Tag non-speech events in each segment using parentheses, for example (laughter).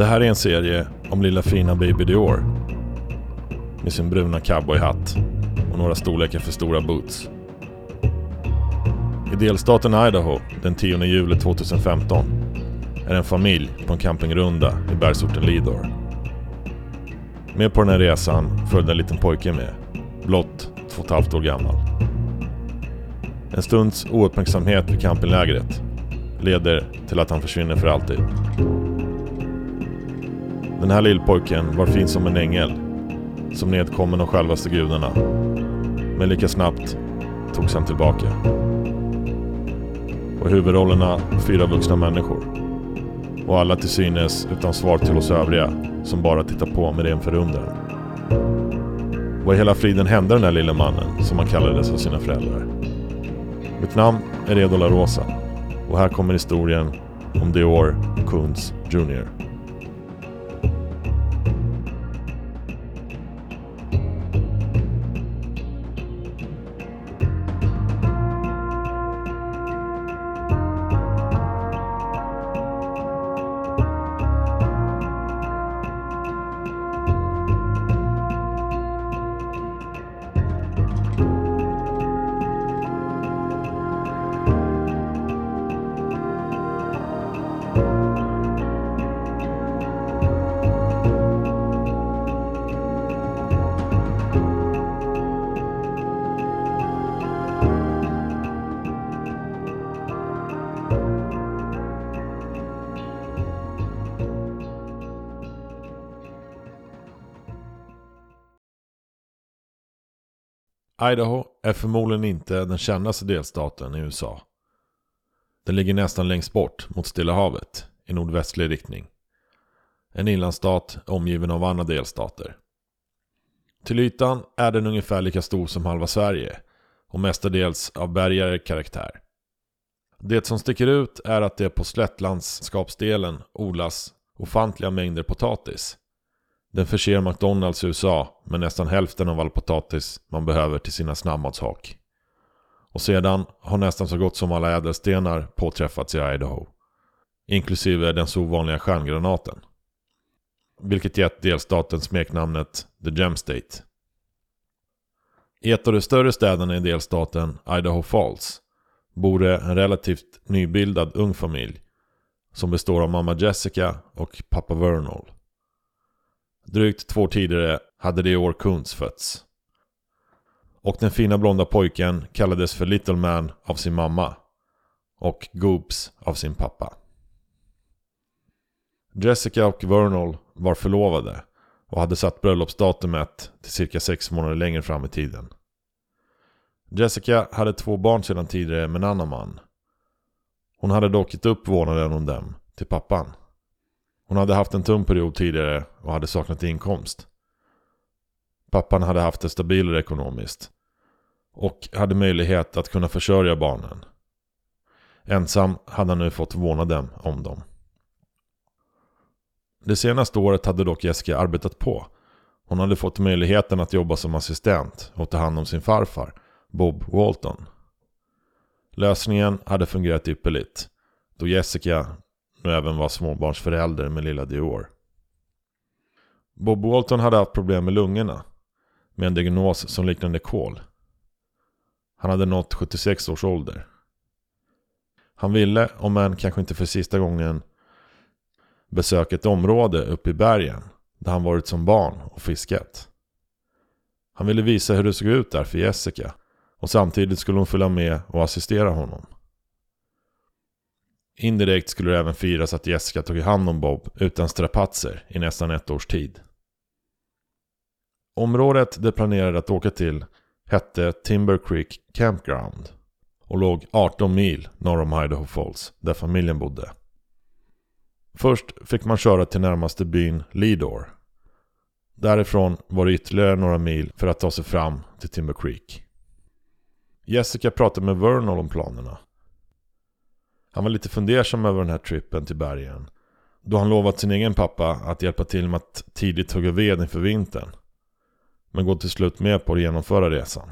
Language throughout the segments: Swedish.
Det här är en serie om lilla fina Baby Dior. Med sin bruna cowboyhatt och några storlekar för stora boots. I delstaten Idaho den 10 juli 2015 är en familj på en campingrunda i bergsorten Lidor. Med på den här resan följde en liten pojke med, blott två och ett halvt år gammal. En stunds ouppmärksamhet vid campinglägret leder till att han försvinner för alltid. Den här lillpojken var fin som en ängel, som nedkommen av självaste gudarna. Men lika snabbt togs han tillbaka. Och huvudrollerna fyra vuxna människor. Och alla till synes utan svar till oss övriga som bara tittar på med ren förundran. Vad i hela friden hände den där lille mannen som han kallades av sina föräldrar? Mitt namn är Redo La Rosa och här kommer historien om Dior Kunz Jr. Idaho är förmodligen inte den kändaste delstaten i USA. Den ligger nästan längst bort mot Stilla havet i nordvästlig riktning. En inlandsstat omgiven av andra delstater. Till ytan är den ungefär lika stor som halva Sverige och mestadels av bergare karaktär. Det som sticker ut är att det på slättlandskapsdelen odlas ofantliga mängder potatis den förser McDonalds i USA med nästan hälften av all potatis man behöver till sina snabbmatshak. Och sedan har nästan så gott som alla ädelstenar påträffats i Idaho. Inklusive den så ovanliga stjärngranaten. Vilket gett delstaten smeknamnet The Gem State. I ett av de större städerna i delstaten, Idaho Falls, bor det en relativt nybildad ung familj som består av mamma Jessica och pappa Vernal. Drygt två år tidigare hade det i år Kunz fötts. Och den fina blonda pojken kallades för Little Man av sin mamma. Och Goops av sin pappa. Jessica och Vernal var förlovade och hade satt bröllopsdatumet till cirka sex månader längre fram i tiden. Jessica hade två barn sedan tidigare med en annan man. Hon hade dock gett upp vårdnaden om dem till pappan. Hon hade haft en tung period tidigare och hade saknat inkomst. Pappan hade haft det stabilare ekonomiskt. Och hade möjlighet att kunna försörja barnen. Ensam hade han nu fått vårdnaden om dem. Det senaste året hade dock Jessica arbetat på. Hon hade fått möjligheten att jobba som assistent och ta hand om sin farfar, Bob Walton. Lösningen hade fungerat ypperligt. Då Jessica och även var småbarnsförälder med lilla Dior. Bob Walton hade haft problem med lungorna. Med en diagnos som liknade kol. Han hade nått 76 års ålder. Han ville, om än kanske inte för sista gången, besöka ett område uppe i bergen där han varit som barn och fiskat. Han ville visa hur det såg ut där för Jessica och samtidigt skulle hon följa med och assistera honom. Indirekt skulle det även firas att Jessica tog hand om Bob utan strapatser i nästan ett års tid. Området de planerade att åka till hette Timber Creek Campground och låg 18 mil norr om Idaho Falls där familjen bodde. Först fick man köra till närmaste byn Lidor. Därifrån var det ytterligare några mil för att ta sig fram till Timber Creek. Jessica pratade med Vernal om planerna han var lite fundersam över den här trippen till bergen. Då han lovat sin egen pappa att hjälpa till med att tidigt hugga ved inför vintern. Men går till slut med på att genomföra resan.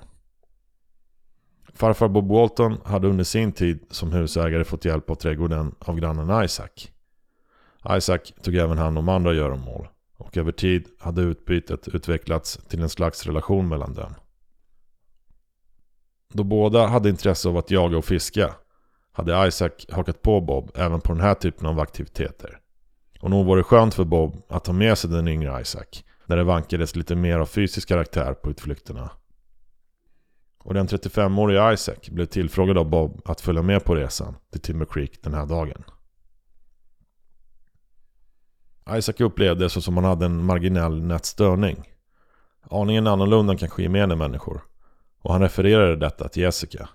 Farfar Bob Walton hade under sin tid som husägare fått hjälp av trädgården av grannen Isaac. Isaac tog även hand om andra göromål och över tid hade utbytet utvecklats till en slags relation mellan dem. Då båda hade intresse av att jaga och fiska hade Isaac hakat på Bob även på den här typen av aktiviteter. Och nog var det skönt för Bob att ta med sig den yngre Isaac när det vankades lite mer av fysisk karaktär på utflykterna. Och den 35-årige Isaac blev tillfrågad av Bob att följa med på resan till Timber Creek den här dagen. Isaac upplevde så som han hade en marginell nätstörning. Aningen annorlunda än kanske gemene människor. Och han refererade detta till Jessica.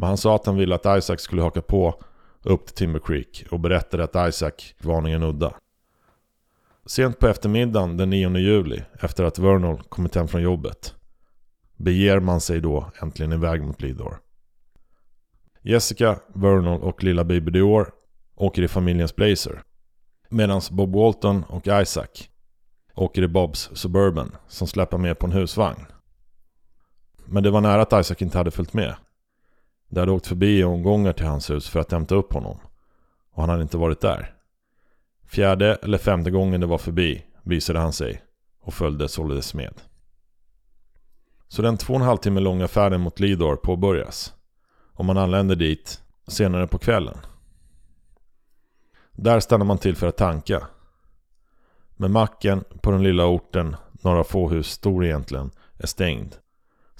Men han sa att han ville att Isaac skulle haka på upp till Timber Creek och berättade att Isaac varningen udda. Sent på eftermiddagen den 9 juli, efter att Vernal kommit hem från jobbet, beger man sig då äntligen iväg mot Lidor. Jessica, Vernal och lilla Baby Dior åker i familjens Blazer. Medan Bob Walton och Isaac åker i Bobs Suburban som släpar med på en husvagn. Men det var nära att Isaac inte hade följt med. Det hade åkt förbi i omgångar till hans hus för att hämta upp honom. Och han hade inte varit där. Fjärde eller femte gången det var förbi visade han sig och följde således med. Så den två och en halv timme långa färden mot Lidor påbörjas. Och man anländer dit senare på kvällen. Där stannar man till för att tanka. Men macken på den lilla orten, några få hus stor egentligen, är stängd.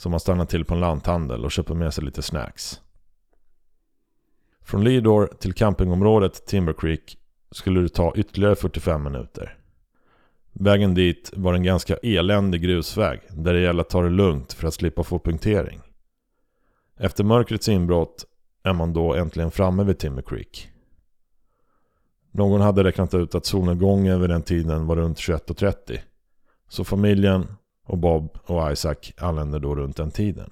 Så man stannar till på en lanthandel och köper med sig lite snacks. Från Lidor till campingområdet Timber Creek skulle det ta ytterligare 45 minuter. Vägen dit var en ganska eländig grusväg där det gäller att ta det lugnt för att slippa få punktering. Efter mörkrets inbrott är man då äntligen framme vid Timber Creek. Någon hade räknat ut att solnedgången vid den tiden var runt 21.30. Så familjen och Bob och Isaac anländer då runt den tiden.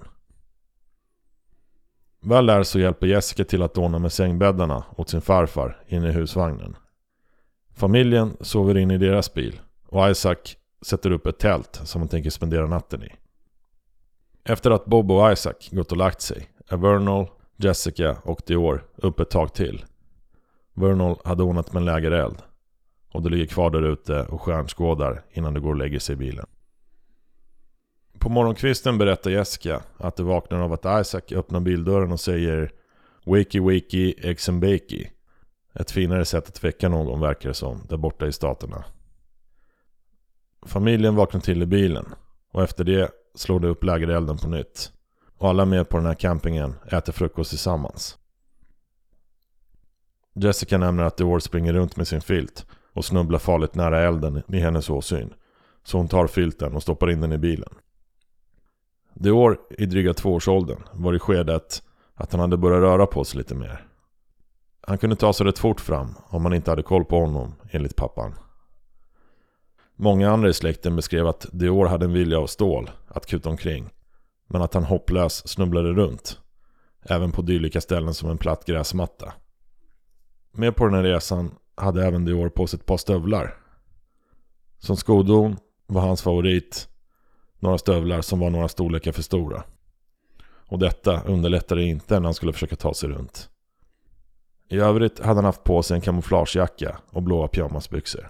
Väl där så hjälper Jessica till att ordna med sängbäddarna åt sin farfar inne i husvagnen. Familjen sover in i deras bil och Isaac sätter upp ett tält som han tänker spendera natten i. Efter att Bob och Isaac gått och lagt sig är Vernal, Jessica och Dior uppe ett tag till. Vernal hade ordnat med en lägereld och det ligger kvar där ute och stjärnskådar innan de går och lägger sig i bilen. På morgonkvisten berättar Jessica att de vaknar av att Isaac öppnar bildörren och säger Wakey wakey, eggs and bakey. Ett finare sätt att väcka någon verkar det som, där borta i staterna. Familjen vaknar till i bilen och efter det slår de upp lägerelden på nytt. Och alla med på den här campingen äter frukost tillsammans. Jessica nämner att Dior springer runt med sin filt och snubblar farligt nära elden i hennes åsyn. Så hon tar filten och stoppar in den i bilen. Dior i dryga tvåårsåldern var i skedet att han hade börjat röra på sig lite mer. Han kunde ta sig rätt fort fram om man inte hade koll på honom, enligt pappan. Många andra i släkten beskrev att Dior hade en vilja av stål att kuta omkring. Men att han hopplös snubblade runt. Även på dylika ställen som en platt gräsmatta. Med på den här resan hade även Dior på sig ett par stövlar. Som skodon var hans favorit några stövlar som var några storlekar för stora. Och detta underlättade inte när han skulle försöka ta sig runt. I övrigt hade han haft på sig en kamouflagejacka och blåa pyjamasbyxor.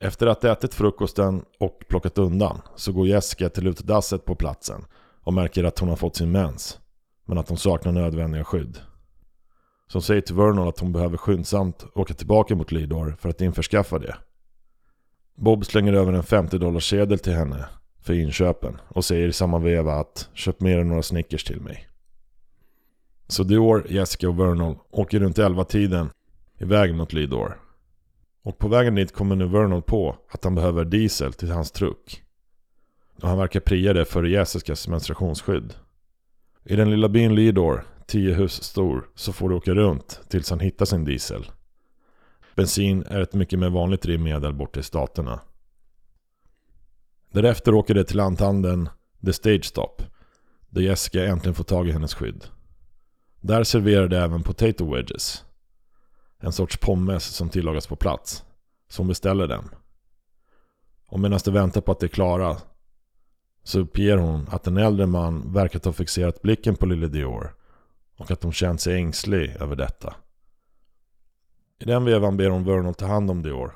Efter att ätit frukosten och plockat undan så går Jessica till utedasset på platsen och märker att hon har fått sin mens. Men att hon saknar nödvändiga skydd. Så hon säger till Vernon att hon behöver skyndsamt åka tillbaka mot Lidor för att införskaffa det. Bob slänger över en 50 dollars sedel till henne för inköpen och säger i samma veva att köp mer än några Snickers till mig. Så Dior, Jessica och Vernal åker runt 11-tiden iväg mot Lidor. Och på vägen dit kommer nu Vernal på att han behöver diesel till hans truck. Och han verkar pria det för Jessicas menstruationsskydd. I den lilla byn Lidor, 10 hus stor, så får du åka runt tills han hittar sin diesel. Bensin är ett mycket mer vanligt drivmedel borta i staterna. Därefter åker det till lanthandeln The Stage Stop. Där Jessica äntligen får tag i hennes skydd. Där serverar de även potato wedges. En sorts pommes som tillagas på plats. Så hon beställer dem. Och medan de väntar på att de är klara så uppger hon att en äldre man verkar ha fixerat blicken på lille Dior och att hon känt sig ängslig över detta. I den vevan ber hon Vernal ta hand om Dior.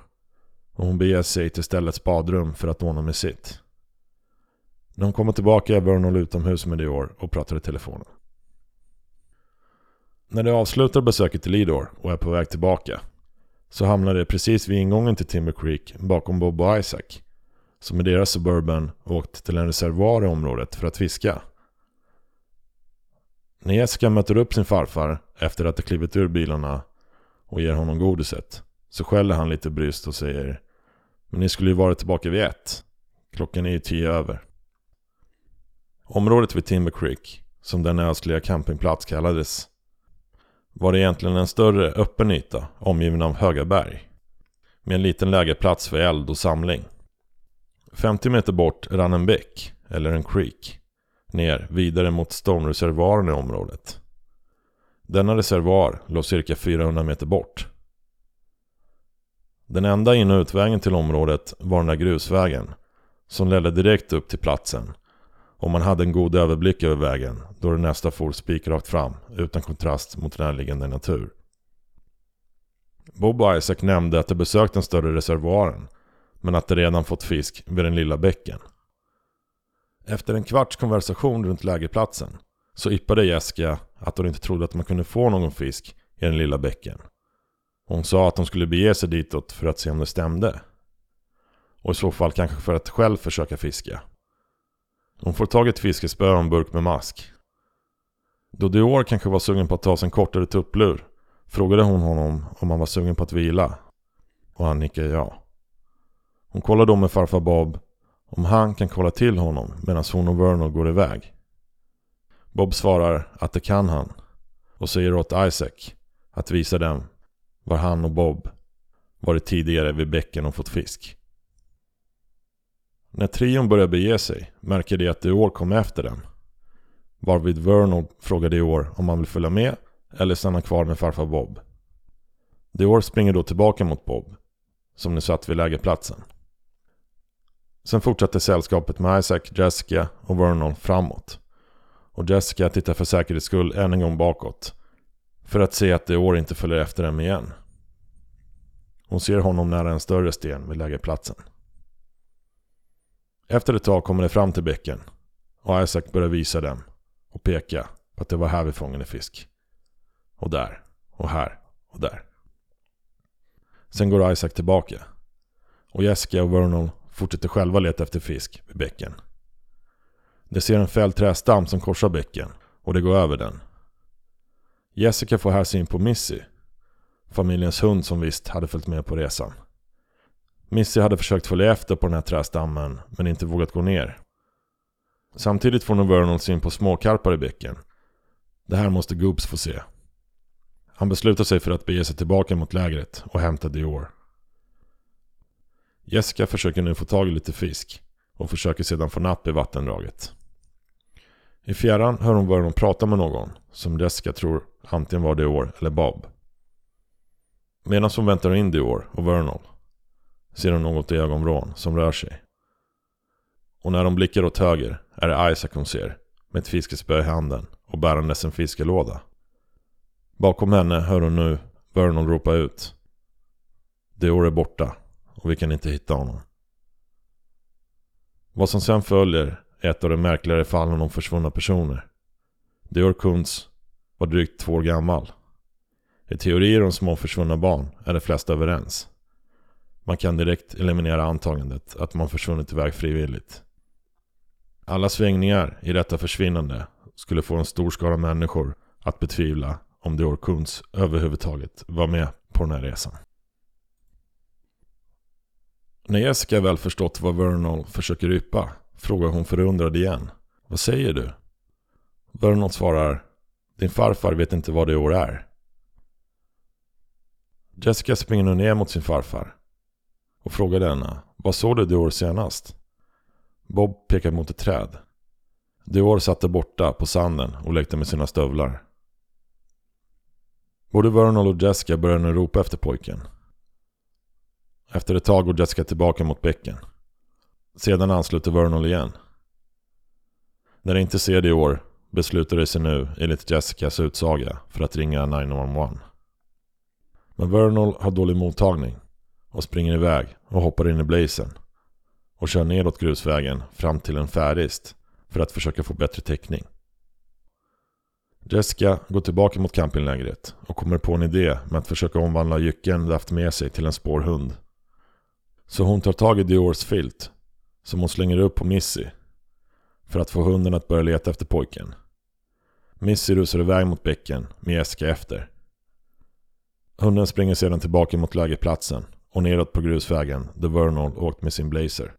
Och hon beger sig till ställets badrum för att ordna med sitt. När hon kommer tillbaka är Vernal utomhus med Dior och pratar i telefonen. När de avslutar besöket till Lidor och är på väg tillbaka så hamnar de precis vid ingången till Timber Creek bakom Bob och Isaac som i deras Suburban åkt till en reservoar i området för att fiska. När Jessica möter upp sin farfar efter att de klivit ur bilarna och ger honom godiset så skäller han lite bryst och säger Men ni skulle ju varit tillbaka vid ett. Klockan är ju tio över. Området vid Timber Creek, som den östliga campingplats kallades, var det egentligen en större öppen yta omgiven av höga berg. Med en liten lägerplats för eld och samling. 50 meter bort rann en bäck, eller en creek, ner vidare mot Stone-reservoaren i området. Denna reservoar låg cirka 400 meter bort. Den enda in och utvägen till området var den där grusvägen, som ledde direkt upp till platsen. Och man hade en god överblick över vägen, då det nästa for spikrakt fram, utan kontrast mot närliggande natur. Bob och Isaac nämnde att de besökt den större reservoaren men att de redan fått fisk vid den lilla bäcken. Efter en kvarts konversation runt lägerplatsen så yppade Jessica att hon inte trodde att man kunde få någon fisk i den lilla bäcken. Hon sa att hon skulle bege sig ditåt för att se om det stämde. Och i så fall kanske för att själv försöka fiska. Hon får tag i ett fiskespö och en burk med mask. Då Dior kanske var sugen på att ta sig en kortare tupplur frågade hon honom om han var sugen på att vila. Och han nickade ja. Hon kollar då med farfar Bob om han kan kolla till honom medan hon och Vernon går iväg. Bob svarar att det kan han och säger åt Isaac att visa dem var han och Bob varit tidigare vid bäcken och fått fisk. När trion börjar bege sig märker de att Theor kom efter dem. Varvid Vernon frågade år om han vill följa med eller stanna kvar med farfar Bob. Dior springer då tillbaka mot Bob, som nu satt vid lägerplatsen. Sen fortsatte sällskapet med Isaac, Jessica och Vernon framåt. Och Jessica tittar för säkerhets skull än en gång bakåt. För att se att det år inte följer efter dem igen. Hon ser honom nära en större sten vid lägerplatsen. Efter ett tag kommer de fram till bäcken. Och Isaac börjar visa dem. Och peka på att det var här vi fångade fisk. Och där. Och här. Och där. Sen går Isaac tillbaka. Och Jessica och Vernon fortsätter själva leta efter fisk vid bäcken. De ser en fälld trädstam som korsar bäcken och de går över den. Jessica får här syn på Missy, familjens hund som visst hade följt med på resan. Missy hade försökt följa efter på den här trädstammen men inte vågat gå ner. Samtidigt får nu Vernon syn på småkarpar i bäcken. Det här måste Goobs få se. Han beslutar sig för att bege sig tillbaka mot lägret och hämta Dior. Jessica försöker nu få tag i lite fisk och försöker sedan få napp i vattendraget. I fjärran hör hon Vernon prata med någon som Jessica tror antingen var Dior eller Bob. Medan hon väntar in Dior och Vernon ser hon något i ögonvrån som rör sig. Och när de blickar åt höger är det Isaac hon ser med ett fiskespö i handen och bärandes en fiskelåda. Bakom henne hör hon nu Vernon ropa ut. Dior är borta och vi kan inte hitta honom. Vad som sen följer är ett av de märkligare fallen om försvunna personer. Dior Kunz var drygt två år gammal. I teorier om små försvunna barn är de flesta överens. Man kan direkt eliminera antagandet att man försvunnit iväg frivilligt. Alla svängningar i detta försvinnande skulle få en stor skara människor att betvivla om Dior Kunz överhuvudtaget var med på den här resan. När Jessica väl förstått vad Vernon försöker yppa frågar hon förundrad igen. Vad säger du? Vernon svarar Din farfar vet inte vad det år är. Jessica springer nu ner mot sin farfar och frågar denna Vad såg du det år senast? Bob pekar mot ett träd. Dior satt där borta på sanden och lekte med sina stövlar. Både Vernal och Jessica börjar nu ropa efter pojken. Efter ett tag går Jessica tillbaka mot bäcken. Sedan ansluter Vernal igen. När de inte ser det i år beslutar de sig nu enligt Jessicas utsaga för att ringa 911. Men Vernal har dålig mottagning och springer iväg och hoppar in i blazen och kör nedåt grusvägen fram till en färist för att försöka få bättre täckning. Jessica går tillbaka mot campinglägret och kommer på en idé med att försöka omvandla jycken de haft med sig till en spårhund. Så hon tar tag i Diors filt som hon slänger upp på Missy för att få hunden att börja leta efter pojken. Missy rusar iväg mot bäcken med Jessica efter. Hunden springer sedan tillbaka mot lägerplatsen och neråt på grusvägen där Vernal åkt med sin blazer.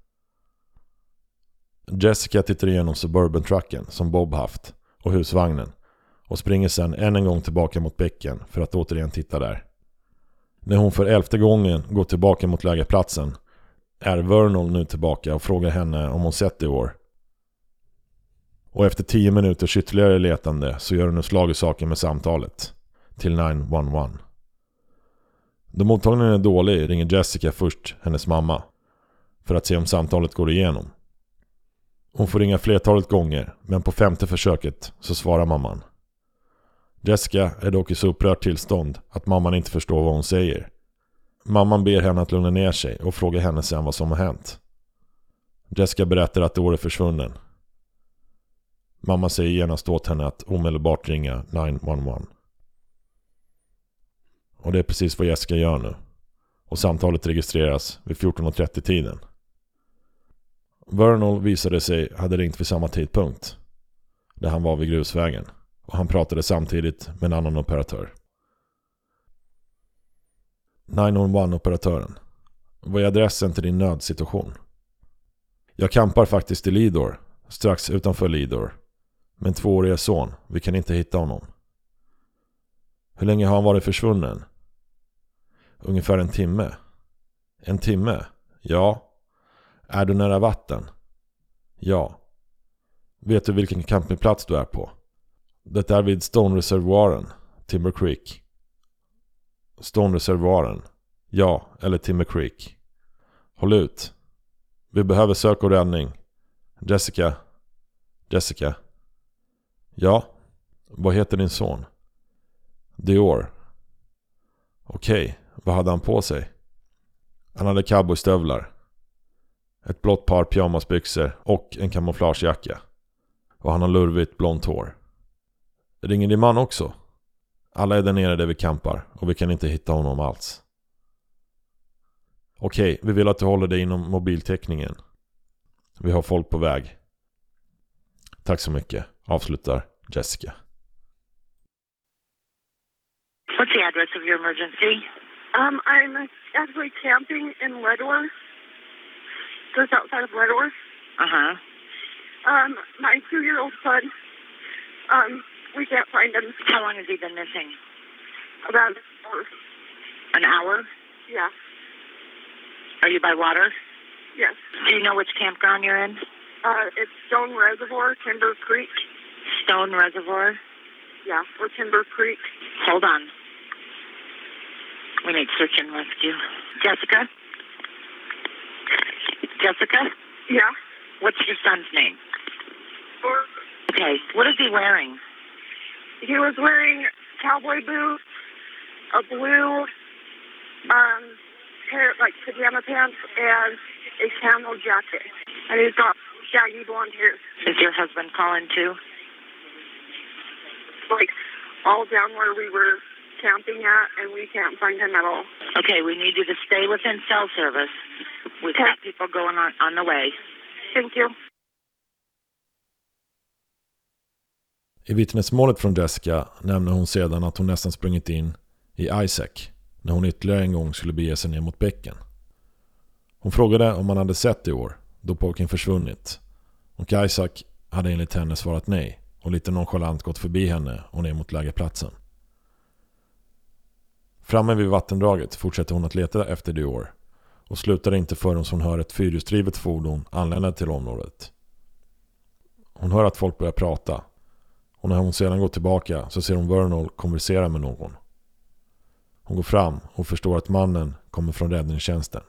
Jessica tittar igenom Suburban-trucken som Bob haft och husvagnen och springer sedan än en gång tillbaka mot bäcken för att återigen titta där. När hon för elfte gången går tillbaka mot lägerplatsen är Vernal nu tillbaka och frågar henne om hon sett det i år. Och efter tio minuters ytterligare letande så gör hon nu slag i saken med samtalet. Till 911. Då mottagningen är dålig ringer Jessica först hennes mamma. För att se om samtalet går igenom. Hon får ringa flertalet gånger men på femte försöket så svarar mamman. Jessica är dock i så upprört tillstånd att mamman inte förstår vad hon säger. Mamman ber henne att lugna ner sig och frågar henne sen vad som har hänt. Jessica berättar att Dore är försvunnen. Mamma säger genast åt henne att omedelbart ringa 911. Och det är precis vad Jessica gör nu. Och samtalet registreras vid 14.30 tiden. Vernal visade sig hade ringt vid samma tidpunkt. Där han var vid grusvägen. Och han pratade samtidigt med en annan operatör. 911-operatören. Vad är adressen till din nödsituation? Jag kampar faktiskt i Lidor, strax utanför Lidor. Min tvååriga son, vi kan inte hitta honom. Hur länge har han varit försvunnen? Ungefär en timme. En timme? Ja. Är du nära vatten? Ja. Vet du vilken campingplats du är på? Det är vid Stone-reservoaren, Timber Creek. Stone-reservoaren. Ja, eller Timber Creek. Håll ut. Vi behöver sök och räddning. Jessica. Jessica. Ja. Vad heter din son? Dior. Okej, vad hade han på sig? Han hade cowboystövlar. Ett blått par pyjamasbyxor och en kamouflagejacka. Och han har lurvigt blont hår. Ringer din man också? Alla är där nere där vi campar och vi kan inte hitta honom alls. Okej, vi vill att du håller dig inom mobiltäckningen. Vi har folk på väg. Tack så mycket, avslutar Jessica. What's the address of your emergency? Um, I'm actually camping in Ledworth, just outside of Ledworth. Uh huh. Um, my two-year-old son, um, we can't find him. How long has he been missing? About an hour. An hour? Yeah. Are you by water? Yes. Do you know which campground you're in? Uh, it's Stone Reservoir, Timber Creek. Stone Reservoir. Yeah, or Timber Creek. Hold on. We need search and rescue. Jessica? Jessica? Yeah. What's your son's name? Or Okay. What is he wearing? He was wearing cowboy boots, a blue, um, pair like pajama pants, and a camel jacket. And he's got shaggy blonde hair, Is your husband calling too? like all down where we were camping at, and we can't find him at all. Okay, we need you to stay within cell service. We've got people going on on the way. Thank you. I vittnesmålet från Jessica nämner hon sedan att hon nästan sprungit in i Isaac när hon ytterligare en gång skulle bege sig ner mot bäcken. Hon frågade om han hade sett i år, då pojken försvunnit. Och Isaac hade enligt henne svarat nej och lite nonchalant gått förbi henne och ner mot lägerplatsen. Framme vid vattendraget fortsätter hon att leta efter Dior och slutar inte förrän hon hör ett fyrhjulsdrivet fordon anlända till området. Hon hör att folk börjar prata och när hon sedan går tillbaka så ser hon Vernal konversera med någon. Hon går fram och förstår att mannen kommer från räddningstjänsten.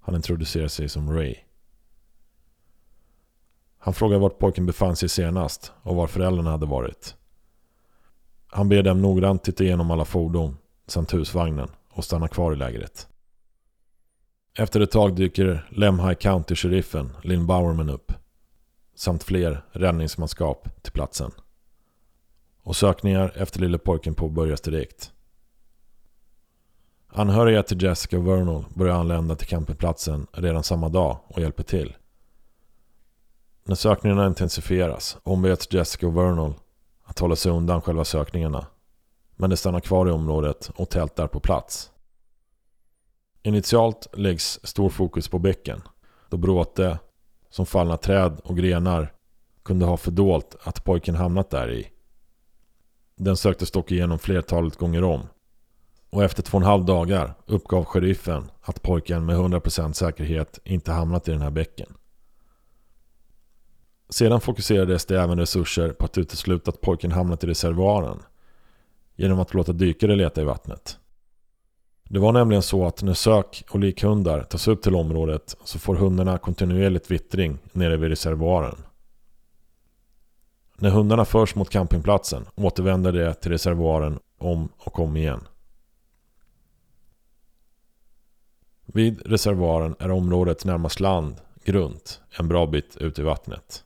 Han introducerar sig som Ray. Han frågar vart pojken befann sig senast och var föräldrarna hade varit. Han ber dem noggrant titta igenom alla fordon samt husvagnen och stanna kvar i lägret. Efter ett tag dyker Lemhi County-sheriffen Lynn Bowerman upp. Samt fler räddningsmanskap till platsen. Och sökningar efter lille pojken påbörjas direkt. Anhöriga till Jessica Vernal börjar anlända till campingplatsen redan samma dag och hjälper till. När sökningarna intensifieras ombeds Jessica Vernal att hålla sig undan själva sökningarna. Men de stannar kvar i området och tältar på plats. Initialt läggs stor fokus på bäcken. Då bråte, som fallna träd och grenar kunde ha fördolt att pojken hamnat där i. Den söktes dock igenom flertalet gånger om. Och efter två och en halv dagar uppgav sheriffen att pojken med 100% säkerhet inte hamnat i den här bäcken. Sedan fokuserades det även resurser på att utesluta att pojken hamnat i reservoaren genom att låta dykare leta i vattnet. Det var nämligen så att när sök och likhundar tas upp till området så får hundarna kontinuerligt vittring nere vid reservoaren. När hundarna förs mot campingplatsen återvänder de till reservoaren om och om igen. Vid reservoaren är området närmast land grunt en bra bit ut i vattnet.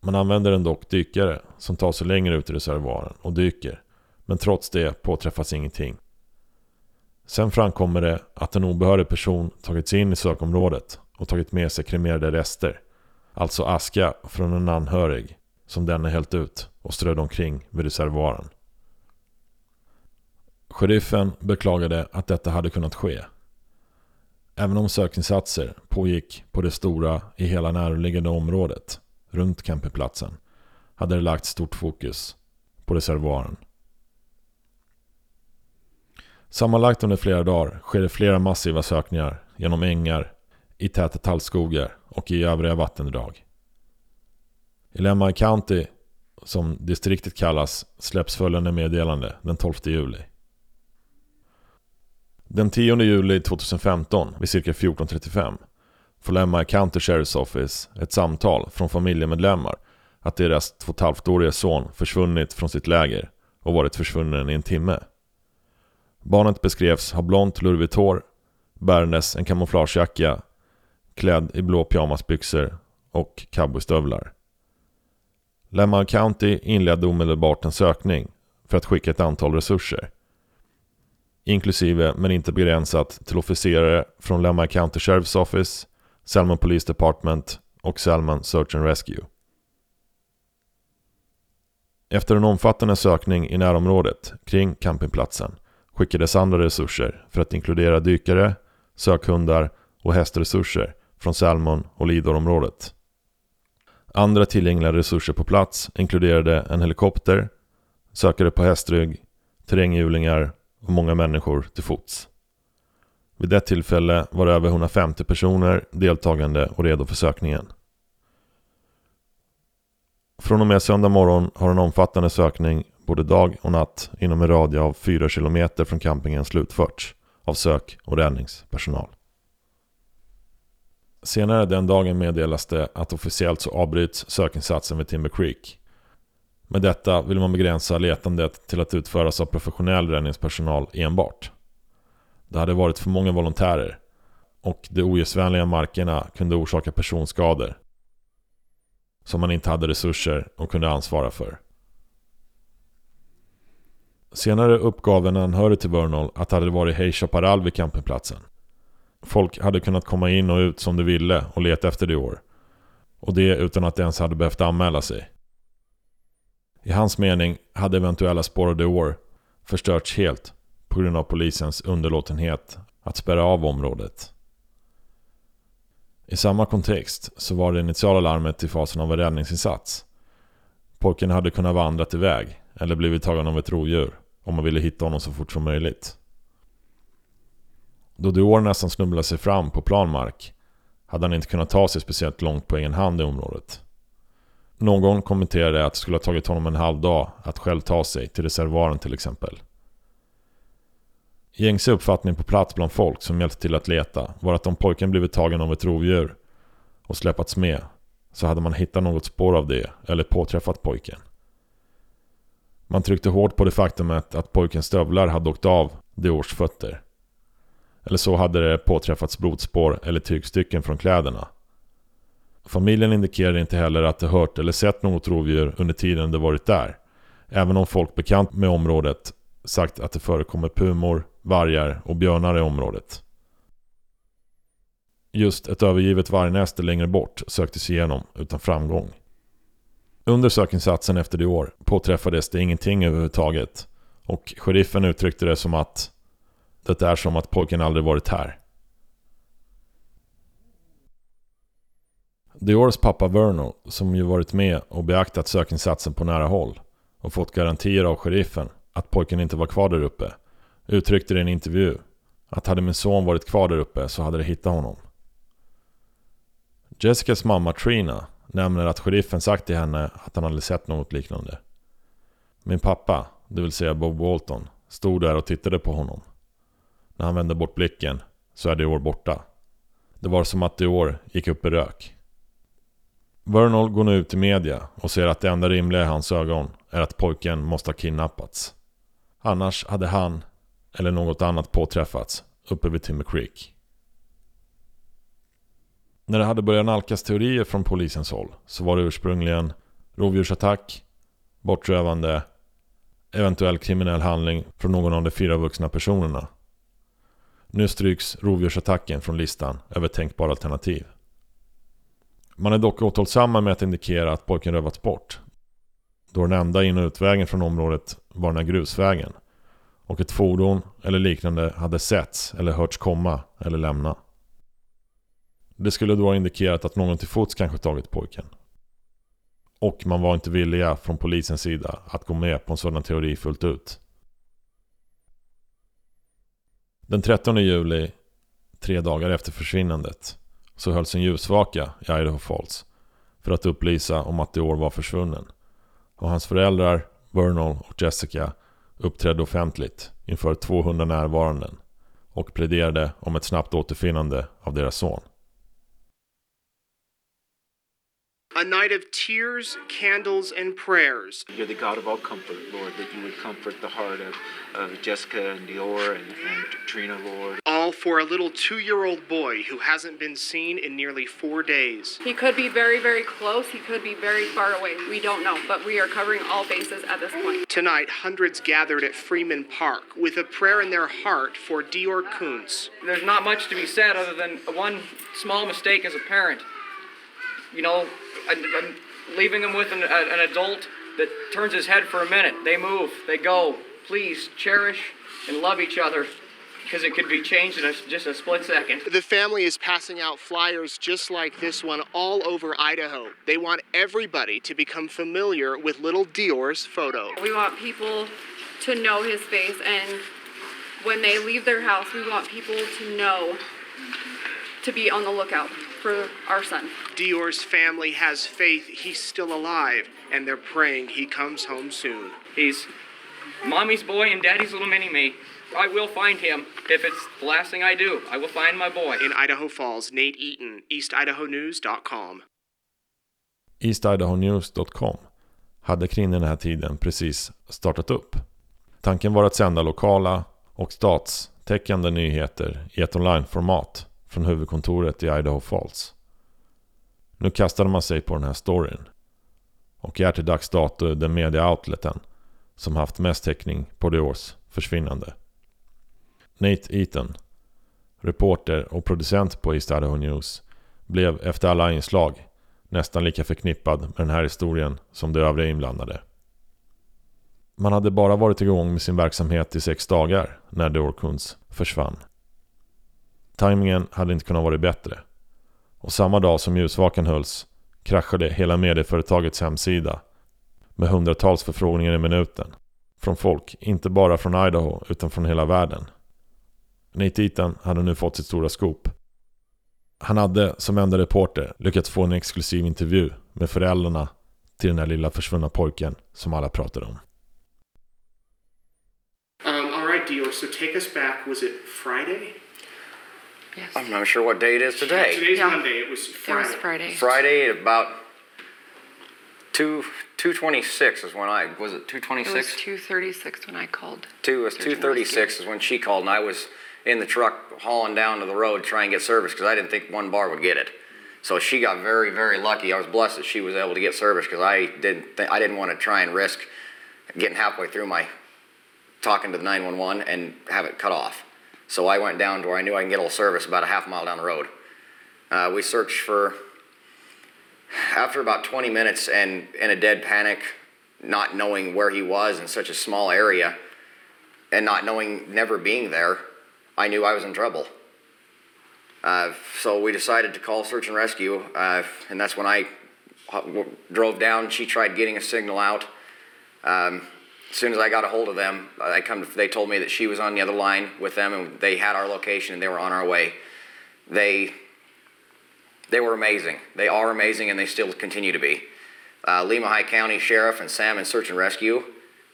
Man använder en dock dykare som tar sig längre ut i reservoaren och dyker. Men trots det påträffas ingenting. Sen framkommer det att en obehörig person tagit sig in i sökområdet och tagit med sig kremerade rester. Alltså aska från en anhörig som denne hällt ut och strödde omkring vid reservoaren. Sheriffen beklagade att detta hade kunnat ske. Även om sökinsatser pågick på det stora i hela närliggande området runt campingplatsen hade det lagt stort fokus på reservoaren. Sammanlagt under flera dagar sker det flera massiva sökningar genom ängar, i täta tallskogar och i övriga vattendrag. I Lemma County, som distriktet kallas, släpps följande meddelande den 12 juli. Den 10 juli 2015 vid cirka 14.35 får Lemma County Sheriff's Office ett samtal från familjemedlemmar att deras 2,5-åriga son försvunnit från sitt läger och varit försvunnen i en timme. Barnet beskrevs ha blont lurvigt hår, bärandes en kamouflagejacka, klädd i blå pyjamasbyxor och cowboystövlar. Lemhi County inledde omedelbart en sökning för att skicka ett antal resurser. Inklusive men inte begränsat till officerare från Lemhi County Sheriff's Office, Salmon Police Department och Salmon Search and Rescue. Efter en omfattande sökning i närområdet kring campingplatsen skickades andra resurser för att inkludera dykare, sökhundar och hästresurser från Salmon och Lidorområdet. Andra tillgängliga resurser på plats inkluderade en helikopter, sökare på hästrygg, terränghjulingar och många människor till fots. Vid det tillfälle var det över 150 personer deltagande och redo för sökningen. Från och med söndag morgon har en omfattande sökning både dag och natt inom en radie av 4 km från campingen slutförts av sök och räddningspersonal. Senare den dagen meddelas det att officiellt så avbryts sökinsatsen vid Timber Creek. Med detta vill man begränsa letandet till att utföras av professionell räddningspersonal enbart. Det hade varit för många volontärer och de ogästvänliga markerna kunde orsaka personskador som man inte hade resurser och kunde ansvara för. Senare uppgav en anhörig till Vernal att det hade varit Hey Chaparral vid campingplatsen. Folk hade kunnat komma in och ut som de ville och leta efter det år. Och det utan att de ens hade behövt anmäla sig. I hans mening hade eventuella spår av Dior år förstörts helt på grund av polisens underlåtenhet att spärra av området. I samma kontext så var det initiala larmet i fasen av en räddningsinsats. Pojken hade kunnat vandrat iväg eller blivit tagen av ett rovdjur om man ville hitta honom så fort som möjligt. Då Dior nästan snubblade sig fram på planmark hade han inte kunnat ta sig speciellt långt på egen hand i området. Någon kommenterade att det skulle ha tagit honom en halv dag att själv ta sig till reservoaren till exempel. Gängse uppfattning på plats bland folk som hjälpte till att leta var att om pojken blivit tagen av ett rovdjur och släpats med så hade man hittat något spår av det eller påträffat pojken. Man tryckte hårt på det faktumet att pojkens stövlar hade åkt av Diors fötter. Eller så hade det påträffats blodspår eller tygstycken från kläderna. Familjen indikerar inte heller att de hört eller sett något rovdjur under tiden de varit där. Även om folk bekant med området sagt att det förekommer pumor, vargar och björnar i området. Just ett övergivet vargnäste längre bort söktes igenom utan framgång. Under sökinsatsen efter det år påträffades det ingenting överhuvudtaget och sheriffen uttryckte det som att det är som att pojken aldrig varit här. Diors pappa Verno, som ju varit med och beaktat sökinsatsen på nära håll och fått garantier av sheriffen att pojken inte var kvar där uppe, uttryckte i en intervju att hade min son varit kvar där uppe så hade de hittat honom. Jessicas mamma Trina nämner att sheriffen sagt till henne att han aldrig sett något liknande. Min pappa, det vill säga Bob Walton, stod där och tittade på honom. När han vände bort blicken så är Dior borta. Det var som att Dior gick upp i rök. Vernal går nu ut i media och ser att det enda rimliga i hans ögon är att pojken måste ha kidnappats. Annars hade han, eller något annat påträffats, uppe vid Timmer Creek. När det hade börjat nalkas teorier från polisens håll så var det ursprungligen rovdjursattack, bortrövande, eventuell kriminell handling från någon av de fyra vuxna personerna. Nu stryks rovdjursattacken från listan över tänkbara alternativ. Man är dock återhållsamma med att indikera att pojken rövats bort. Då den enda in och utvägen från området var den här grusvägen. Och ett fordon eller liknande hade setts eller hörts komma eller lämna. Det skulle då ha indikerat att någon till fots kanske tagit pojken. Och man var inte villiga från polisens sida att gå med på en sådan teori fullt ut. Den 13 juli, tre dagar efter försvinnandet, så hölls en ljusvaka i Idaho Falls för att upplysa om att Dior var försvunnen. Och hans föräldrar, Vernal och Jessica, uppträdde offentligt inför 200 närvaranden och pläderade om ett snabbt återfinnande av deras son. A night of tears, candles, and prayers. You're the God of all comfort, Lord, that you would comfort the heart of, of Jessica and Dior and, and Trina, Lord. All for a little two year old boy who hasn't been seen in nearly four days. He could be very, very close. He could be very far away. We don't know, but we are covering all bases at this point. Tonight, hundreds gathered at Freeman Park with a prayer in their heart for Dior Kuntz. There's not much to be said other than one small mistake as a parent. You know, I'm, I'm leaving them with an, a, an adult that turns his head for a minute. They move, they go. Please cherish and love each other because it could be changed in a, just a split second. The family is passing out flyers just like this one all over Idaho. They want everybody to become familiar with little Dior's photo. We want people to know his face, and when they leave their house, we want people to know to be on the lookout for our son. Dior's family has faith he's still alive, and they're praying he comes home soon. He's mommy's boy and daddy's little mini me. I will find him if it's the last thing I do. I will find my boy. In Idaho Falls, Nate Eaton, EastIdahoNews.com. EastIdahoNews.com hade kring den här tiden precis startat upp. Tanken var att sända lokala och statstäckande nyheter i ett online-format från huvudkontoret i Idaho Falls. Nu kastade man sig på den här storyn och är till dags dato den media-outleten som haft mest täckning på Diors försvinnande. Nate Eaton, reporter och producent på East Idaho News, blev efter alla inslag nästan lika förknippad med den här historien som de övriga inblandade. Man hade bara varit igång med sin verksamhet i sex dagar när Dior Kunz försvann. Timingen hade inte kunnat vara bättre. Och samma dag som ljusvaken hölls kraschade hela medieföretagets hemsida med hundratals förfrågningar i minuten. Från folk, inte bara från Idaho utan från hela världen. Nate Eaton hade nu fått sitt stora scoop. Han hade som enda reporter lyckats få en exklusiv intervju med föräldrarna till den här lilla försvunna pojken som alla pratade om. Um, all right, dealer, so take us back. Was it Friday? Yes. I'm not sure what day it is today. Today's Yeah. Monday. It was It Friday. was Friday. Friday about two two twenty-six is when I, was it two It was twenty-six? two thirty-six when I called. Two, it was two thirty-six is when she called, and I was in the truck hauling down to the road trying to get service, because I didn't think one bar would get it. So she got very, very lucky. I was blessed that she was able to get service, because I didn't, thi- I didn't want to try and risk getting halfway through my, talking to the nine-one-one and have it cut off. So I went down to where I knew I can get a little service about a half mile down the road. Uh, we searched for, after about twenty minutes and in a dead panic, not knowing where he was in such a small area, and not knowing, never being there, I knew I was in trouble. Uh, so we decided to call search and rescue, uh, and that's when I uh, drove down. She tried getting a signal out. Um, as soon as I got a hold of them, I come. They told me that she was on the other line with them, and they had our location, and they were on our way. They they were amazing. They are amazing, and they still continue to be. Uh, Lehigh County Sheriff and Sam in Search and Rescue,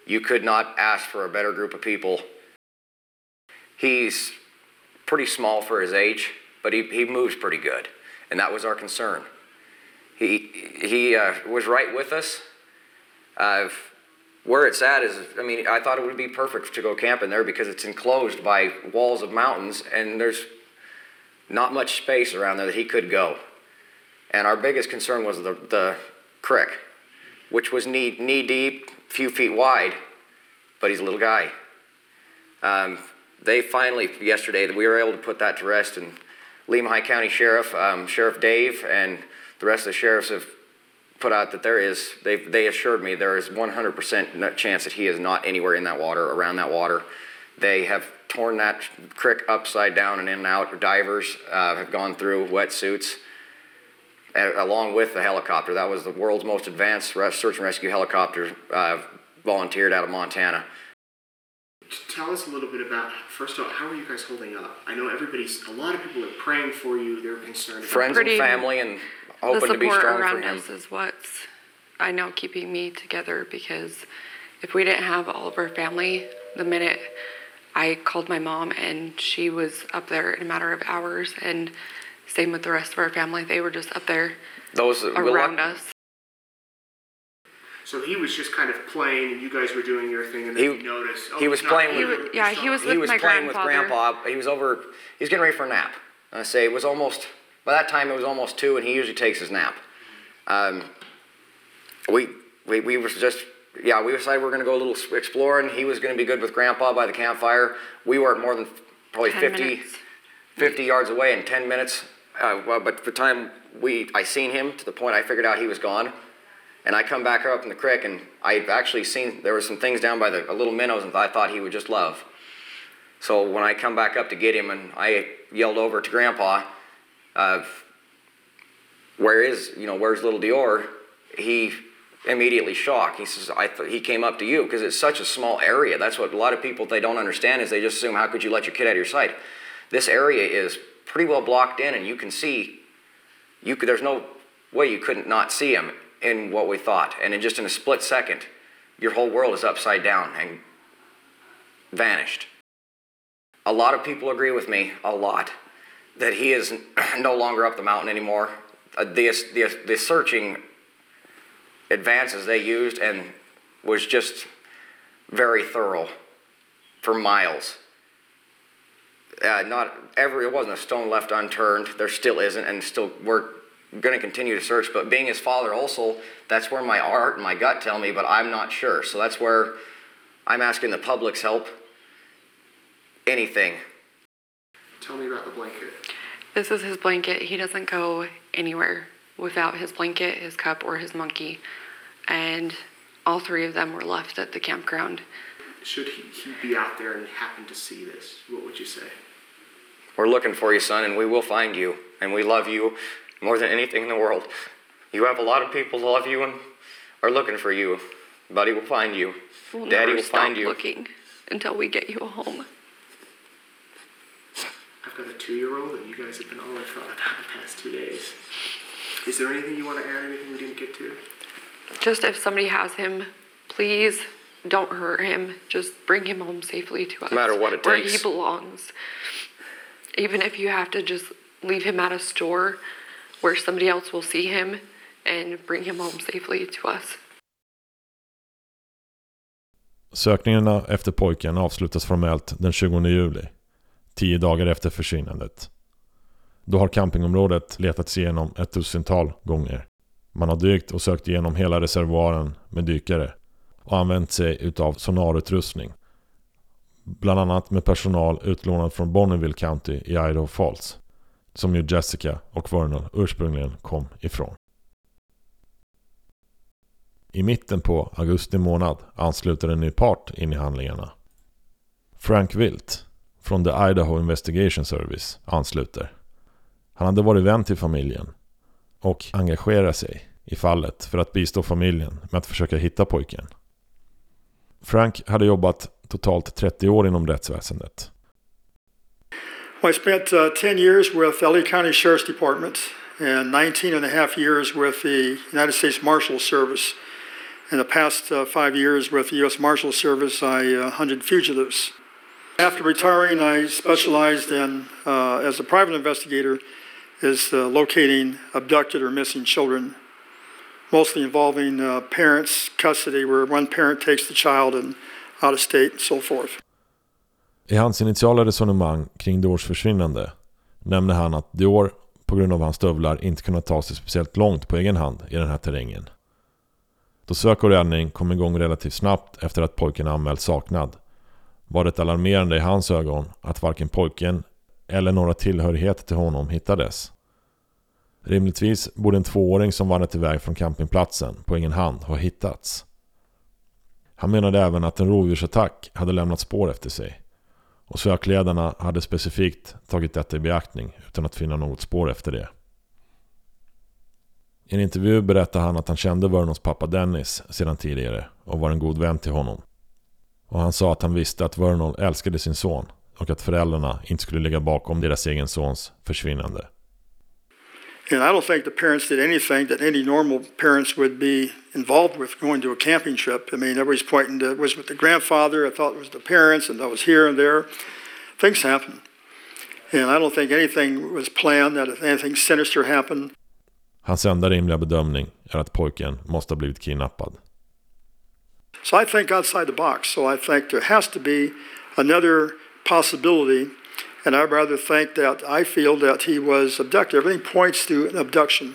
you could not ask for a better group of people. He's pretty small for his age, but he, he moves pretty good, and that was our concern. He, he uh, was right with us. Uh, where it's at is, I mean, I thought it would be perfect to go camping there because it's enclosed by walls of mountains, and there's not much space around there that he could go. And our biggest concern was the, the creek, which was knee, knee deep, few feet wide, but he's a little guy. Um, they finally, yesterday, we were able to put that to rest, and Lehigh County Sheriff, um, Sheriff Dave, and the rest of the sheriffs have put out that there is, they, they assured me there is 100% chance that he is not anywhere in that water, around that water. They have torn that creek upside down and in and out. Divers uh, have gone through wetsuits along with the helicopter. That was the world's most advanced search and rescue helicopter uh, volunteered out of Montana. Tell us a little bit about, first of all, how are you guys holding up? I know everybody's, a lot of people are praying for you, they're concerned about Friends Pretty- and family and The hoping to be support strong for around him. us is what's, I know, keeping me together because if we didn't have all of our family, the minute I called my mom and she was up there in a matter of hours, and same with the rest of our family, they were just up there Those we around us. So he was just kind of playing, and you guys were doing your thing, and then He- you noticed. oh, he was he's not playing here, with- He he's wa- yeah, not he was here. he with was my playing with grandfather. grandpa. He was over. He was getting ready for a nap. I say it was almost by that time it was almost two, and he usually takes his nap. Um, we we we was just yeah we decided we are going to go a little exploring. He was going to be good with grandpa by the campfire. We weren't more than probably 10 50, minutes. 50 yards away in ten minutes. Uh, well, but the time we I seen him to the point I figured out he was gone. And I come back up in the creek, and I've actually seen there were some things down by the a little minnows, and I thought he would just love. So when I come back up to get him, and I yelled over to Grandpa, uh, "Where is you know where's little Dior?" He immediately shocked. He says, "I th- he came up to you because it's such a small area. That's what a lot of people they don't understand is they just assume how could you let your kid out of your sight? This area is pretty well blocked in, and you can see. You could, there's no way you couldn't not see him in what we thought, and in just in a split second, your whole world is upside down and vanished." a lot of people agree with me a lot that he is (clears throat) no longer up the mountain anymore. Uh, the, the, the searching advances they used and was just very thorough for miles. Uh, not every, it wasn't a stone left unturned. There still isn't, and still we're going to continue to search. But being his father, also, that's where my heart and my gut tell me, but I'm not sure. So that's where I'm asking the public's help. Anything. Tell me about the blanket. This is his blanket. He doesn't go anywhere without his blanket, his cup, or his monkey. And all three of them were left at the campground. Should he, he be out there and happen to see this, what would you say? We're looking for you, son, and we will find you. And we love you more than anything in the world. You have a lot of people who love you and are looking for you. Buddy will find you. We'll Daddy never will stop find you. looking until we get you a home. I've got a two-year-old, and you guys have been all I've thought about the past two days. Is there anything you want to add? Anything we didn't get to? Just if somebody has him, please don't hurt him. Just bring him home safely to us. No matter what it where takes. he belongs. Even if you have to just leave him at a store where somebody else will see him and bring him home safely to us. Sökningarna efter pojken avslutas formellt den 20 juli. Tio dagar efter försvinnandet. Då har campingområdet letats igenom ett dussintal gånger. Man har dykt och sökt igenom hela reservoaren med dykare och använt sig utav sonarutrustning. Bland annat med personal utlånad från Bonneville County i Idaho Falls. Som ju Jessica och Vernon ursprungligen kom ifrån. I mitten på augusti månad ansluter en ny part in i handlingarna. Frank Wilt från The Idaho Investigation Service ansluter. Han hade varit vän till familjen och engagerat sig i fallet för att bistå familjen med att försöka hitta pojken. Frank hade jobbat totalt 30 år inom rättsväsendet. Well, I spent uh, 10 years with LA County Sheriff's Department and 19 and a half years with the United States Marshal Service. In the past uh, five years with the U.S. Marshal Service, I uh, hunted fugitives. After retiring, I specialized in, uh, as a private investigator, is uh, locating abducted or missing children, mostly involving uh, parents, custody, where one parent takes the child and out of state and so forth. I hans initiala resonemang kring Diors försvinnande nämner han att Dior på grund av hans stövlar inte kunnat ta sig speciellt långt på egen hand i den här terrängen. Då sök och räddning kom igång relativt snabbt efter att pojken anmält saknad var det alarmerande i hans ögon att varken pojken eller några tillhörigheter till honom hittades. Rimligtvis borde en tvååring som vandrat iväg från campingplatsen på egen hand ha hittats. Han menade även att en rovdjursattack hade lämnat spår efter sig. Och sökledarna hade specifikt tagit detta i beaktning utan att finna något spår efter det. I en intervju berättade han att han kände Vernons pappa Dennis sedan tidigare och var en god vän till honom. Och han sa att han visste att Vernon älskade sin son och att föräldrarna inte skulle ligga bakom deras egen sons försvinnande. And I don't think the parents did anything that any normal parents would be involved with going to a camping trip. I mean, everybody's pointing to it was with the grandfather. I thought it was the parents, and I was here and there. Things happen. And I don't think anything was planned, that anything sinister happened. Hans enda rimliga bedömning är att pojken måste ha blivit kidnappad. So I think outside the box. So I think there has to be another possibility. And I'd rather think that I feel that he was abducted. Everything points to an abduction.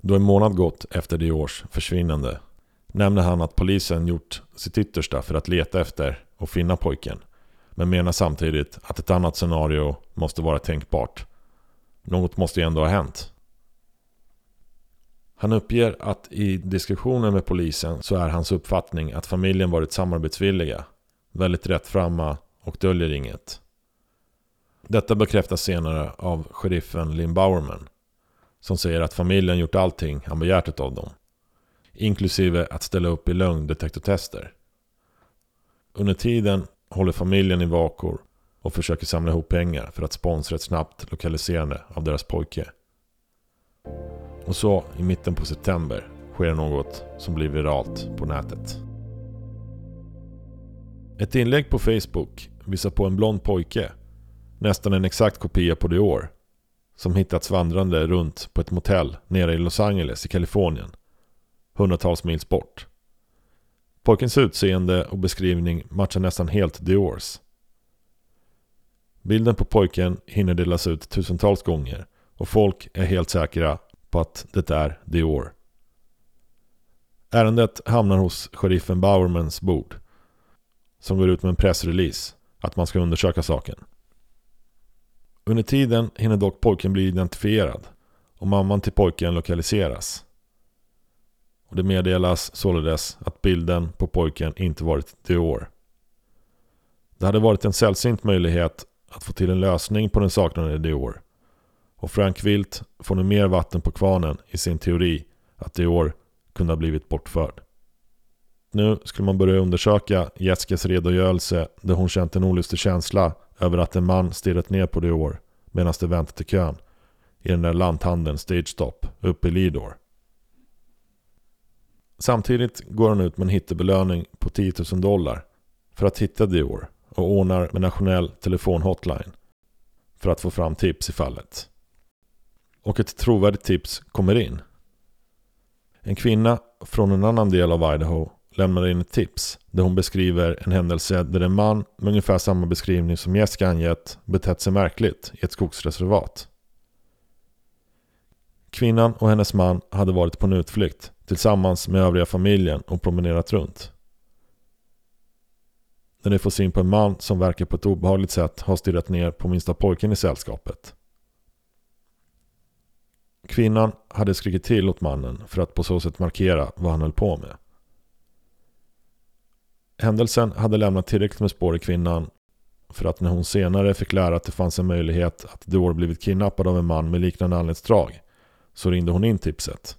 Då en månad gått efter Diors försvinnande nämner han att polisen gjort sitt yttersta för att leta efter och finna pojken. Men menar samtidigt att ett annat scenario måste vara tänkbart. Något måste ju ändå ha hänt. Han uppger att i diskussioner med polisen så är hans uppfattning att familjen varit samarbetsvilliga, väldigt rättframma och döljer inget. Detta bekräftas senare av sheriffen Lynn Bowerman som säger att familjen gjort allting han begärt av dem. Inklusive att ställa upp i lögndetektortester. Under tiden håller familjen i vakor och försöker samla ihop pengar för att sponsra ett snabbt lokaliserande av deras pojke. Och så i mitten på september sker något som blir viralt på nätet. Ett inlägg på Facebook visar på en blond pojke, nästan en exakt kopia på Dior, som hittats vandrande runt på ett motell nere i Los Angeles i Kalifornien, hundratals mils bort. Pojkens utseende och beskrivning matchar nästan helt Diors. Bilden på pojken hinner delas ut tusentals gånger och folk är helt säkra på att det är Dior. Ärendet hamnar hos sheriffen Bowermans bord. Som går ut med en pressrelease att man ska undersöka saken. Under tiden hinner dock pojken bli identifierad och mamman till pojken lokaliseras. Och det meddelas således att bilden på pojken inte varit Dior. Det hade varit en sällsynt möjlighet att få till en lösning på den saknade Dior. Och Frank Wilt får nu mer vatten på kvarnen i sin teori att Dior kunde ha blivit bortförd. Nu skulle man börja undersöka Jessicas redogörelse där hon känt en olustig känsla över att en man stirrat ner på Dior medan de väntat i kön i den där lanthandeln Stage Stop uppe i Lidor. Samtidigt går han ut med en hittebelöning på 10 000 dollar för att hitta Dior och ordnar med nationell telefonhotline för att få fram tips i fallet. Och ett trovärdigt tips kommer in. En kvinna från en annan del av Idaho lämnar in ett tips där hon beskriver en händelse där en man med ungefär samma beskrivning som Jessica angett betett sig märkligt i ett skogsreservat. Kvinnan och hennes man hade varit på en utflykt tillsammans med övriga familjen och promenerat runt. När de får syn på en man som verkar på ett obehagligt sätt ha stirrat ner på minsta pojken i sällskapet. Kvinnan hade skrikit till åt mannen för att på så sätt markera vad han höll på med. Händelsen hade lämnat tillräckligt med spår i kvinnan för att när hon senare fick lära att det fanns en möjlighet att Dior blivit kidnappad av en man med liknande anletsdrag så ringde hon in tipset.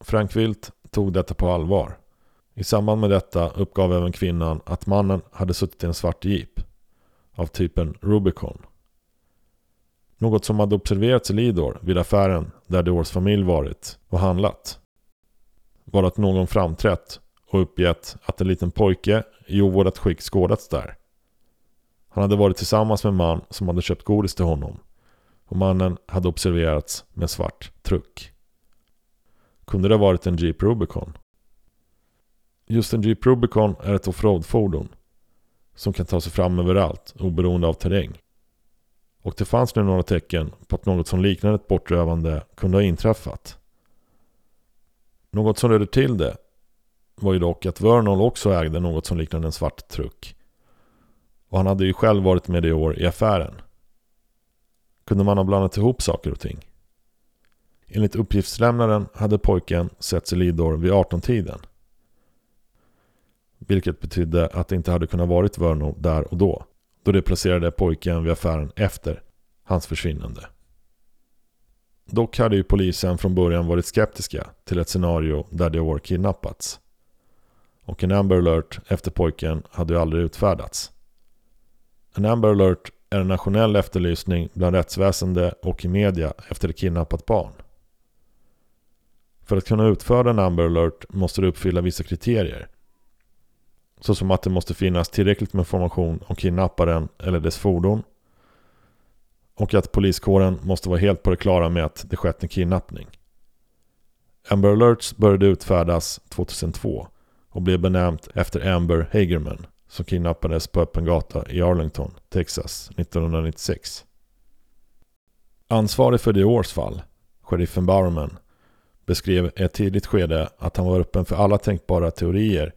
Frank Wilt tog detta på allvar. I samband med detta uppgav även kvinnan att mannen hade suttit i en svart jeep av typen Rubicon. Något som hade observerats i Lidor vid affären där Diors familj varit och handlat var att någon framträtt och uppgett att en liten pojke i ovårdat skick skådats där. Han hade varit tillsammans med en man som hade köpt godis till honom och mannen hade observerats med svart truck. Kunde det ha varit en Jeep Rubicon? Just en Jeep Rubicon är ett offroad-fordon som kan ta sig fram överallt oberoende av terräng. Och det fanns nu några tecken på att något som liknade ett bortrövande kunde ha inträffat. Något som ledde till det var ju dock att Vernal också ägde något som liknade en svart truck. Och han hade ju själv varit med i år i affären. Kunde man ha blandat ihop saker och ting? Enligt uppgiftslämnaren hade pojken setts i Lidor vid 18-tiden. Vilket betydde att det inte hade kunnat varit Vernal där och då. Då de placerade pojken vid affären efter hans försvinnande. Dock hade ju polisen från början varit skeptiska till ett scenario där Dior kidnappats. Och en Amber alert efter pojken hade ju aldrig utfärdats. En Amber alert är en nationell efterlysning bland rättsväsende och i media efter ett kidnappat barn. För att kunna utföra en Amber alert måste du uppfylla vissa kriterier. Såsom att det måste finnas tillräckligt med information om kidnapparen eller dess fordon. Och att poliskåren måste vara helt på det klara med att det skett en kidnappning. Amber alerts började utfärdas 2002 och blev benämnt efter Amber Hagerman som kidnappades på öppen gata i Arlington, Texas 1996. Ansvarig för det års fall, sheriffen Bowerman, beskrev i ett tidigt skede att han var öppen för alla tänkbara teorier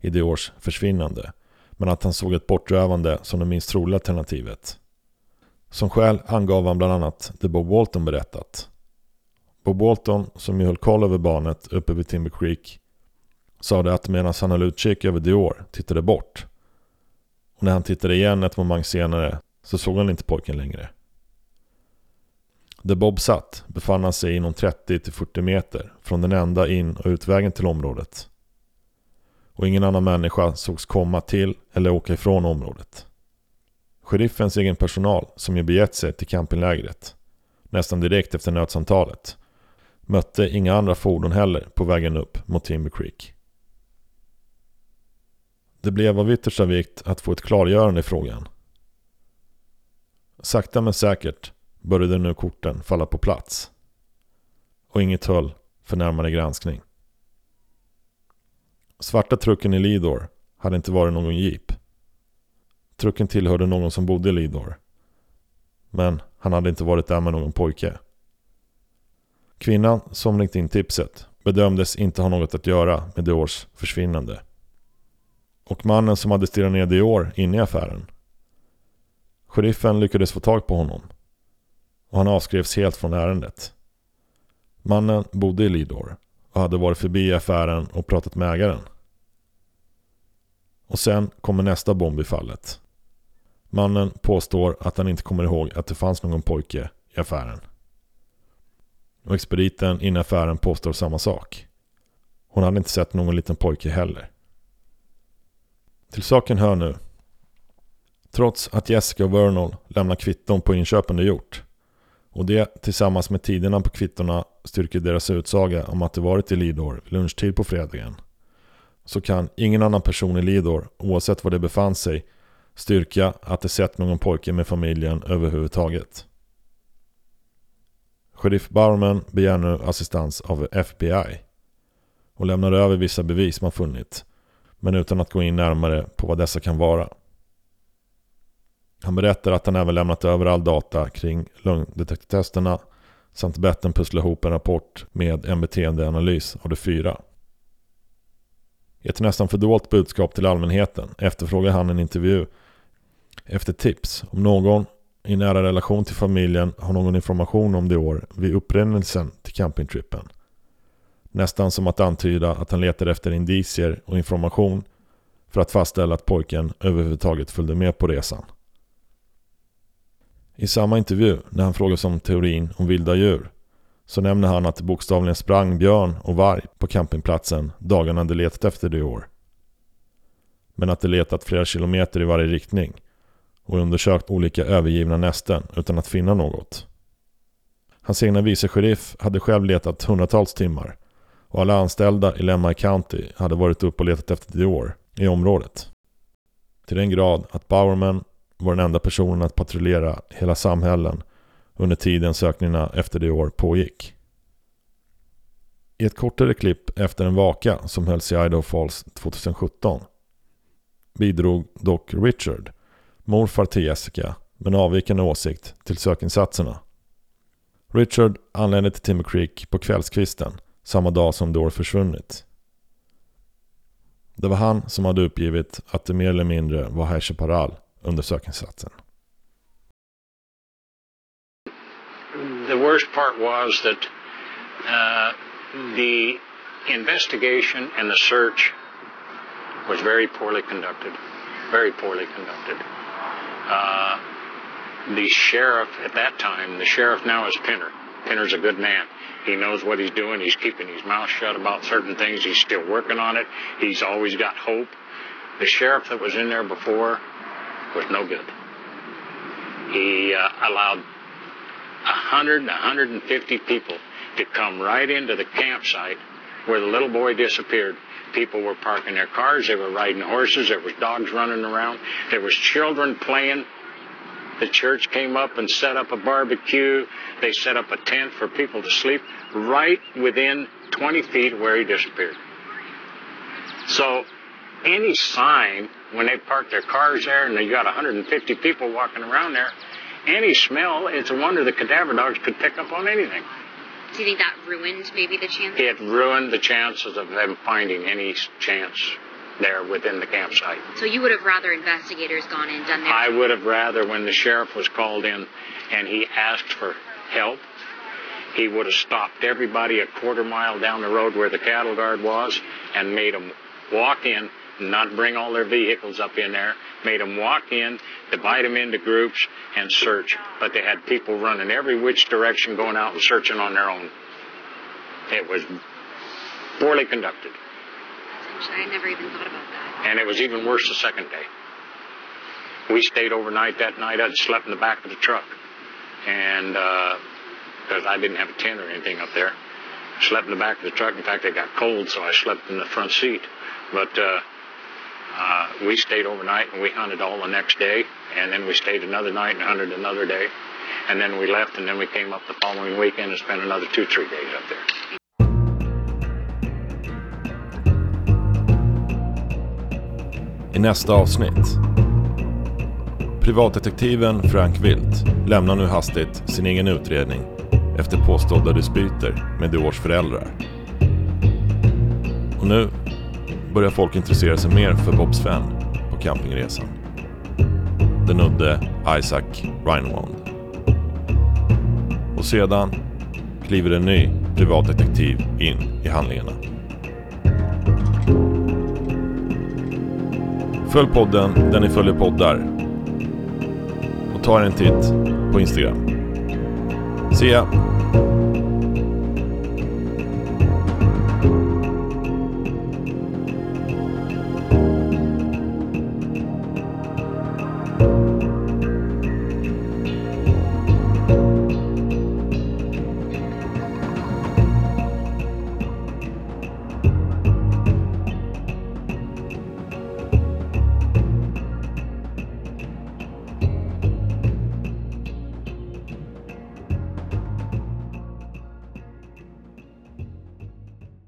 i det års försvinnande, men att han såg ett bortrövande som det minst troliga alternativet. Som skäl angav han bland annat det Bob Walton berättat. Bob Walton, som ju höll koll över barnet uppe vid Timber Creek, sade att medan han höll utkik över Dior tittade bort. Och när han tittade igen ett moment senare så såg han inte pojken längre. Där Bob satt befann han sig inom 30-40 meter från den enda in och utvägen till området. Och ingen annan människa sågs komma till eller åka ifrån området. Sheriffens egen personal som ju begett sig till campinglägret nästan direkt efter nödsamtalet mötte inga andra fordon heller på vägen upp mot Timber Creek. Det blev av yttersta vikt att få ett klargörande i frågan. Sakta men säkert började nu korten falla på plats. Och inget höll för närmare granskning. Svarta trucken i Lidor hade inte varit någon jeep. Trucken tillhörde någon som bodde i Lidor. Men han hade inte varit där med någon pojke. Kvinnan som ringt in tipset bedömdes inte ha något att göra med Diors försvinnande. Och mannen som hade stirrat ner Dior inne i affären. Sheriffen lyckades få tag på honom och han avskrevs helt från ärendet. Mannen bodde i Lidor och hade varit förbi affären och pratat med ägaren. Och sen kommer nästa bomb i fallet. Mannen påstår att han inte kommer ihåg att det fanns någon pojke i affären. Och expediten inne i affären påstår samma sak. Hon hade inte sett någon liten pojke heller. Till saken hör nu. Trots att Jessica och Vernal lämnar kvitton på inköpen de gjort och det tillsammans med tiderna på kvittorna styrker deras utsaga om att de varit i Lidor vid lunchtid på fredagen. Så kan ingen annan person i Lidor, oavsett var de befann sig, styrka att de sett någon pojke med familjen överhuvudtaget. Sheriff Barman begär nu assistans av FBI. och lämnar över vissa bevis man funnit, men utan att gå in närmare på vad dessa kan vara. Han berättar att han även lämnat över all data kring lögndetektortesterna samt bett den pussla ihop en rapport med en beteendeanalys av de fyra. I ett nästan fördolt budskap till allmänheten efterfrågar han en intervju efter tips om någon i nära relation till familjen har någon information om det år vid upprinnelsen till campingtrippen. Nästan som att antyda att han letar efter indicier och information för att fastställa att pojken överhuvudtaget följde med på resan. I samma intervju, när han frågas om teorin om vilda djur, så nämner han att det bokstavligen sprang björn och varg på campingplatsen dagarna de letat efter det i år. Men att de letat flera kilometer i varje riktning och undersökt olika övergivna nästen utan att finna något. Hans egna vice sheriff hade själv letat hundratals timmar och alla anställda i Lemma County hade varit uppe och letat efter Dior i området. Till den grad att Bowerman var den enda personen att patrullera hela samhällen under tiden sökningarna efter Dior pågick. I ett kortare klipp efter en vaka som hölls i Idaho Falls 2017 bidrog dock Richard, morfar till Jessica, med en avvikande åsikt till sökinsatserna. Richard anlände till Timber Creek på kvällskvisten samma dag som Dore försvunnit. Det var han som hade uppgivit att det mer eller mindre var High Chaparral under sökinsatsen. The worst part was that uh, the investigation and the search was very poorly conducted. Very poorly conducted. Uh, the sheriff at that time, the sheriff now is Pinner. Pinner's a good man. He knows what he's doing. He's keeping his mouth shut about certain things. He's still working on it. He's always got hope. The sheriff that was in there before was no good. He uh, allowed 100, 150 people to come right into the campsite where the little boy disappeared. People were parking their cars. They were riding horses. There was dogs running around. There was children playing. The church came up and set up a barbecue. They set up a tent for people to sleep right within 20 feet where he disappeared. So any sign when they park their cars there and they got 150 people walking around there, any smell, it's a wonder the cadaver dogs could pick up on anything. Do you think that ruined maybe the chances? It ruined the chances of them finding any chance there within the campsite. So you would have rather investigators gone in, done their I would have rather when the sheriff was called in and he asked for help, he would have stopped everybody a quarter mile down the road where the cattle guard was and made them walk in, not bring all their vehicles up in there, made them walk in, divide them into groups, and search. But they had people running every which direction going out and searching on their own. It was poorly conducted. I never even thought about that. And it was even worse the second day. We stayed overnight that night. I'd slept in the back of the truck. And, because I didn't have a tent or anything up there, slept in the back of the truck. In fact, it got cold, so I slept in the front seat. But, uh, uh, we stayed overnight and we hunted all the next day. And then we stayed another night and hunted another day. And then we left and then we came up the following weekend and spent another two, three days up there. I nästa avsnitt. Privatdetektiven Frank Wilt lämnar nu hastigt sin egen utredning efter påstådda dispyter med Diors föräldrar. Och nu börjar folk intressera sig mer för Bob Sven på campingresan. Den udde Isaac Reinwand. Och sedan kliver en ny privatdetektiv in i handlingarna. Följ podden där ni följer poddar. Och ta er en titt på Instagram. See ya!